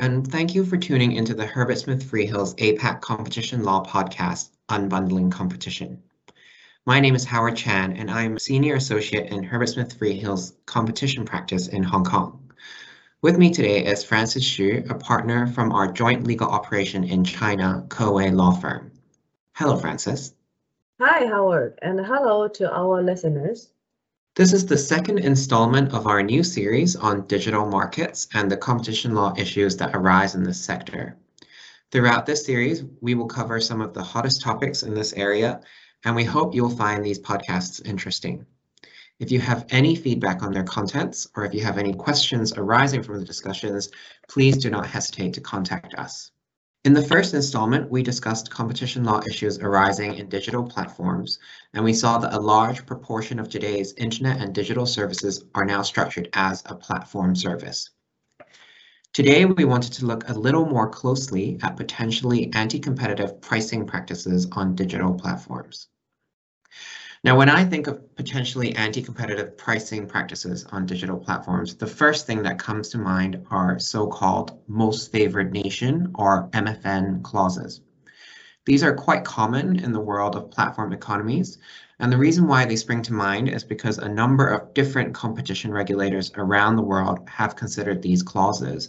and thank you for tuning into the Herbert Smith Freehills APAC Competition Law Podcast, Unbundling Competition. My name is Howard Chan, and I'm Senior Associate in Herbert Smith Freehills Competition Practice in Hong Kong. With me today is Francis Xu, a partner from our joint legal operation in China, Kewei Law Firm. Hello, Francis. Hi, Howard, and hello to our listeners. This is the second installment of our new series on digital markets and the competition law issues that arise in this sector. Throughout this series, we will cover some of the hottest topics in this area, and we hope you'll find these podcasts interesting. If you have any feedback on their contents, or if you have any questions arising from the discussions, please do not hesitate to contact us. In the first installment, we discussed competition law issues arising in digital platforms, and we saw that a large proportion of today's internet and digital services are now structured as a platform service. Today, we wanted to look a little more closely at potentially anti-competitive pricing practices on digital platforms. Now, when I think of potentially anti-competitive pricing practices on digital platforms, the first thing that comes to mind are so-called most favored nation or MFN clauses. These are quite common in the world of platform economies, and the reason why they spring to mind is because a number of different competition regulators around the world have considered these clauses,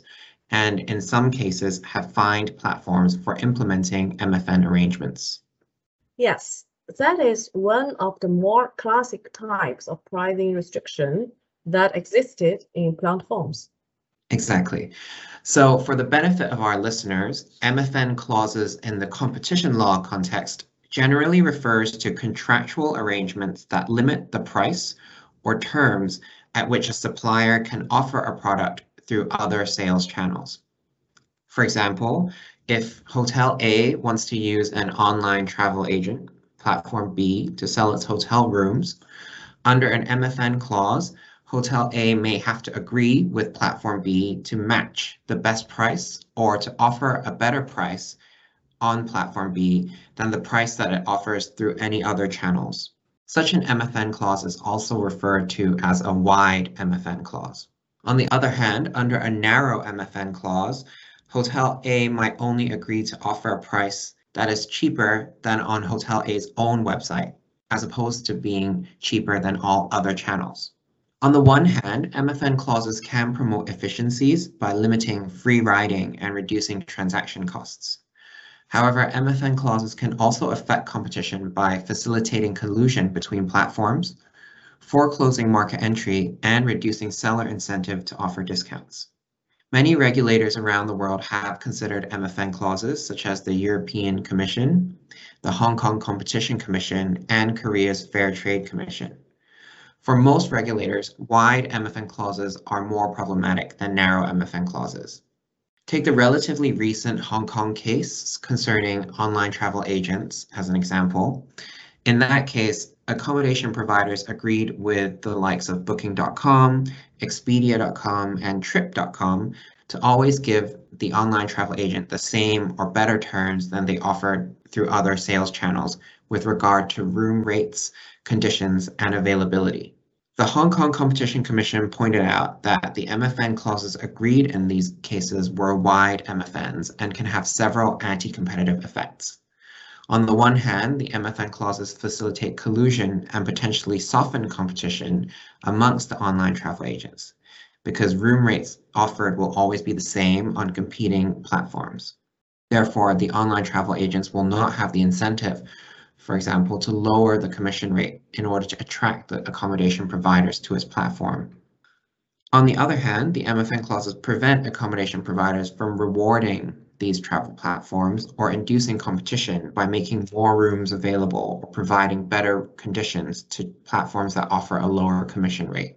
and in some cases have fined platforms for implementing MFN arrangements. Yes, that is one of the more classic types of pricing restriction that existed in platforms. Exactly. So for the benefit of our listeners, MFN clauses in the competition law context generally refers to contractual arrangements that limit the price or terms at which a supplier can offer a product through other sales channels. For example, if Hotel A wants to use an online travel agent, Platform B to sell its hotel rooms. Under an MFN clause, Hotel A may have to agree with Platform B to match the best price or to offer a better price on Platform B than the price that it offers through any other channels. Such an MFN clause is also referred to as a wide MFN clause. On the other hand, under a narrow MFN clause, Hotel A might only agree to offer a price that is cheaper than on Hotel A's own website, as opposed to being cheaper than all other channels. On the one hand, MFN clauses can promote efficiencies by limiting free riding and reducing transaction costs. However, MFN clauses can also affect competition by facilitating collusion between platforms, foreclosing market entry, and reducing seller incentive to offer discounts. Many regulators around the world have considered MFN clauses, such as the European Commission, the Hong Kong Competition Commission, and Korea's Fair Trade Commission. For most regulators, wide MFN clauses are more problematic than narrow MFN clauses. Take the relatively recent Hong Kong case concerning online travel agents as an example. In that case, accommodation providers agreed with the likes of Booking.com, Expedia.com, and Trip.com to always give the online travel agent the same or better terms than they offered through other sales channels with regard to room rates, conditions, and availability. The Hong Kong Competition Commission pointed out that the MFN clauses agreed in these cases were wide MFNs and can have several anti-competitive effects. On the one hand, the MFN clauses facilitate collusion and potentially soften competition amongst the online travel agents because room rates offered will always be the same on competing platforms. Therefore, the online travel agents will not have the incentive, for example, to lower the commission rate in order to attract the accommodation providers to its platform. On the other hand, the MFN clauses prevent accommodation providers from rewarding these travel platforms or inducing competition by making more rooms available or providing better conditions to platforms that offer a lower commission rate.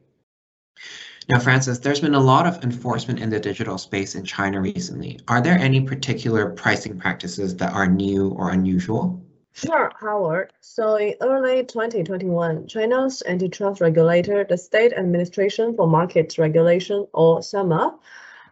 Now, Francis, there's been a lot of enforcement in the digital space in China recently. Are there any particular pricing practices that are new or unusual? Sure, Howard. So in early 2021, China's antitrust regulator, the State Administration for Market Regulation, or SAMR,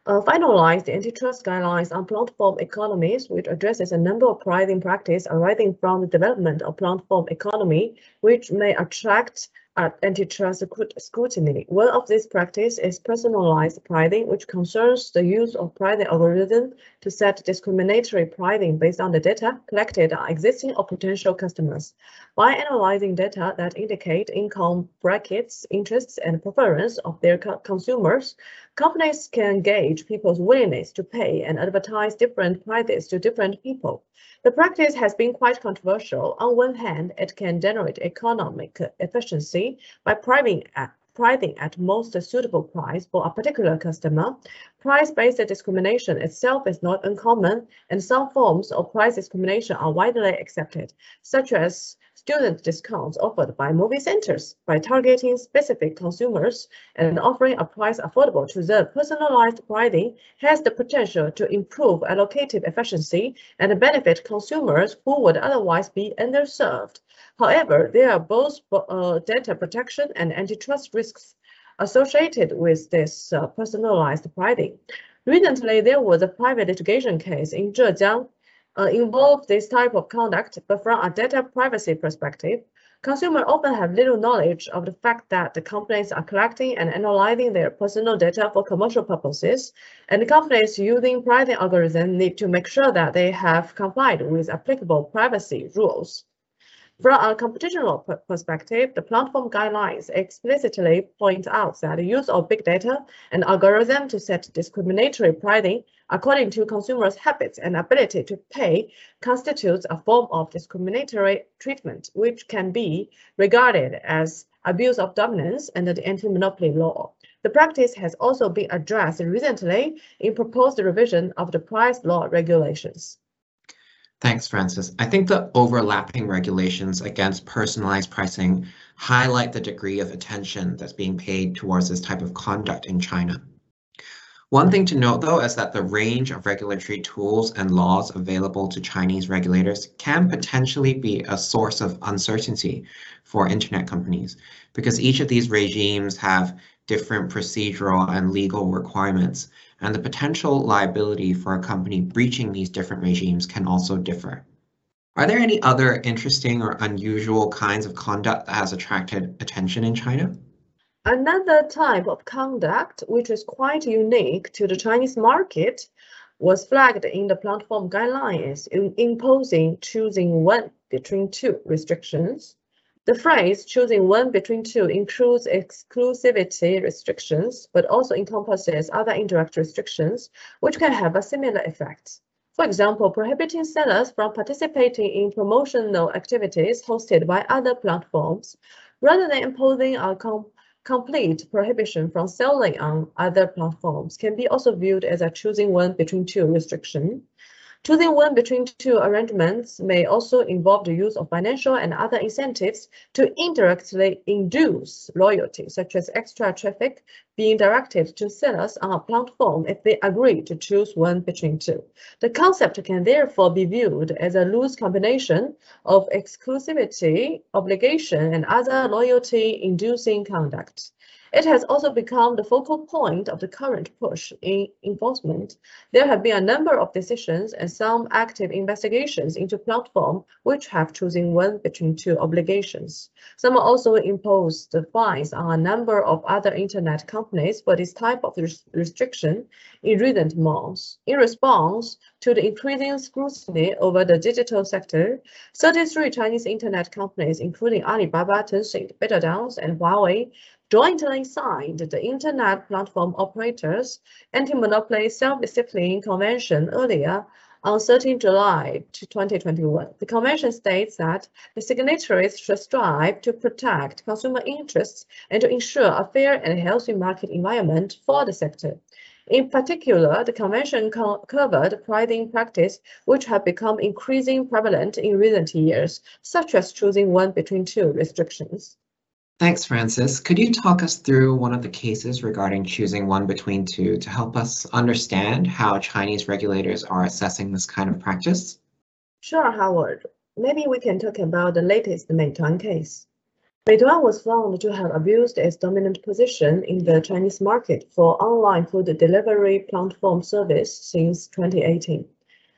uh, finalized the antitrust guidelines on platform economies, which addresses a number of pricing practices arising from the development of platform economy, which may attract at antitrust scrutiny. One of these practices is personalized pricing, which concerns the use of pricing algorithm to set discriminatory pricing based on the data collected on existing or potential customers. By analyzing data that indicate income brackets, interests, and preference of their co consumers, companies can gauge people's willingness to pay and advertise different prices to different people. The practice has been quite controversial. On one hand, it can generate economic efficiency by pricing at, pricing at most suitable price for a particular customer. Price-based discrimination itself is not uncommon, and some forms of price discrimination are widely accepted, such as student discounts offered by movie centers by targeting specific consumers and offering a price affordable to them. Personalized pricing has the potential to improve allocative efficiency and benefit consumers who would otherwise be underserved. However, there are both uh, data protection and antitrust risks associated with this uh, personalized pricing. Recently, there was a private litigation case in Zhejiang uh, involve this type of conduct, but from a data privacy perspective, consumers often have little knowledge of the fact that the companies are collecting and analyzing their personal data for commercial purposes, and companies using pricing algorithms need to make sure that they have complied with applicable privacy rules. From a computational perspective, the platform guidelines explicitly point out that the use of big data and algorithms to set discriminatory pricing according to consumers' habits and ability to pay constitutes a form of discriminatory treatment, which can be regarded as abuse of dominance under the anti-monopoly law. The practice has also been addressed recently in proposed revision of the price law regulations. Thanks, Francis. I think the overlapping regulations against personalized pricing highlight the degree of attention that's being paid towards this type of conduct in China. One thing to note, though, is that the range of regulatory tools and laws available to Chinese regulators can potentially be a source of uncertainty for internet companies because each of these regimes have different procedural and legal requirements and the potential liability for a company breaching these different regimes can also differ. Are there any other interesting or unusual kinds of conduct that has attracted attention in China? Another type of conduct, which is quite unique to the Chinese market, was flagged in the platform guidelines in imposing choosing one between two restrictions. The phrase choosing one between two includes exclusivity restrictions, but also encompasses other indirect restrictions, which can have a similar effect. For example, prohibiting sellers from participating in promotional activities hosted by other platforms, rather than imposing a com complete prohibition from selling on other platforms can be also viewed as a choosing one between two restriction. Choosing one between two arrangements may also involve the use of financial and other incentives to indirectly induce loyalty, such as extra traffic being directed to sellers on a platform if they agree to choose one between two. The concept can therefore be viewed as a loose combination of exclusivity, obligation, and other loyalty-inducing conduct. It has also become the focal point of the current push in enforcement. There have been a number of decisions and some active investigations into platform which have chosen one between two obligations. Some also imposed fines on a number of other internet companies for this type of res restriction in recent months. In response to the increasing scrutiny over the digital sector, 33 Chinese internet companies, including Alibaba, Tencent, ByteDance, and Huawei, jointly signed the Internet Platform Operators Anti-Monopoly Self-Discipline Convention earlier on 13 July 2021. The convention states that the signatories should strive to protect consumer interests and to ensure a fair and healthy market environment for the sector. In particular, the convention co covered pricing practice which have become increasingly prevalent in recent years, such as choosing one between two restrictions. Thanks, Francis. Could you talk us through one of the cases regarding choosing one between two to help us understand how Chinese regulators are assessing this kind of practice? Sure, Howard. Maybe we can talk about the latest Meituan case. Meituan was found to have abused its dominant position in the Chinese market for online food delivery platform service since 2018.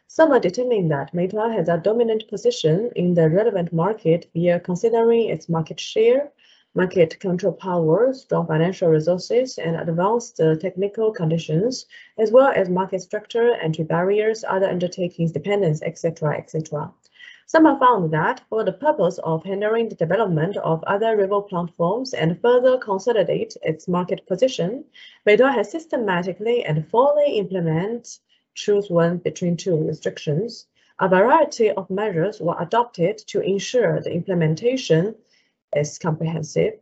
Some are determining that Meituan has a dominant position in the relevant market via considering its market share, market control power, strong financial resources, and advanced uh, technical conditions, as well as market structure, entry barriers, other undertakings, dependence, etc., etc. Some have found that for the purpose of hindering the development of other rival platforms and further consolidate its market position, Meituan has systematically and fully implemented choose one between two restrictions. A variety of measures were adopted to ensure the implementation is comprehensive.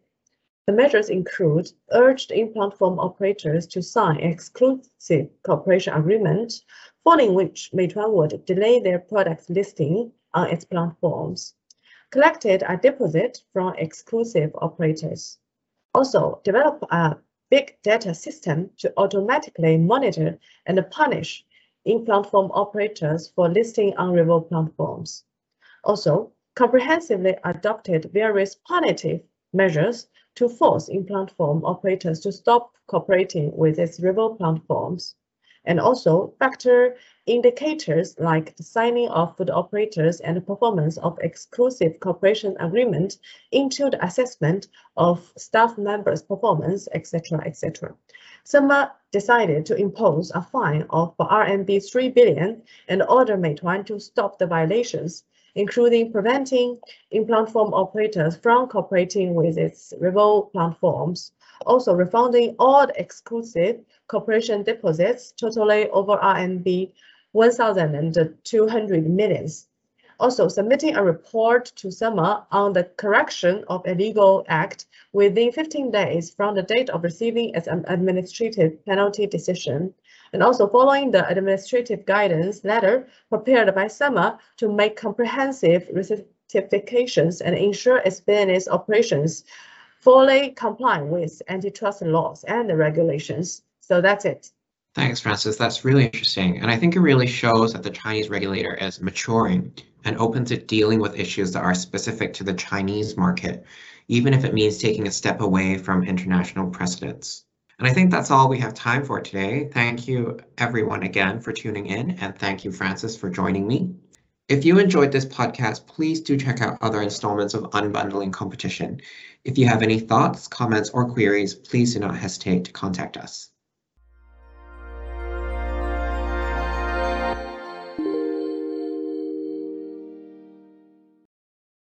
The measures include urged in-platform operators to sign exclusive cooperation agreement, following which Meituan would delay their product listing on its platforms, collected a deposit from exclusive operators. Also, develop a big data system to automatically monitor and punish in-platform operators for listing on rival platforms. Also, comprehensively adopted various punitive measures to force in-platform operators to stop cooperating with its rival platforms and also factor indicators like the signing of the operators and performance of exclusive cooperation agreement into the assessment of staff members' performance, etc., etc. SEMA decided to impose a fine of RMB 3 billion and order Meituan to stop the violations, including preventing in-platform operators from cooperating with its rival platforms, also refunding all exclusive cooperation deposits totaling over RMB 1,200 millions. Also submitting a report to SEMA on the correction of illegal act within 15 days from the date of receiving its administrative penalty decision, and also following the administrative guidance letter prepared by SEMA to make comprehensive rectifications and ensure its business operations fully comply with antitrust laws and the regulations. So that's it. Thanks, Francis. That's really interesting. And I think it really shows that the Chinese regulator is maturing and open to dealing with issues that are specific to the Chinese market, even if it means taking a step away from international precedents. And I think that's all we have time for today. Thank you everyone again for tuning in and thank you Francis for joining me. If you enjoyed this podcast, please do check out other installments of Unbundling Competition. If you have any thoughts, comments, or queries, please do not hesitate to contact us.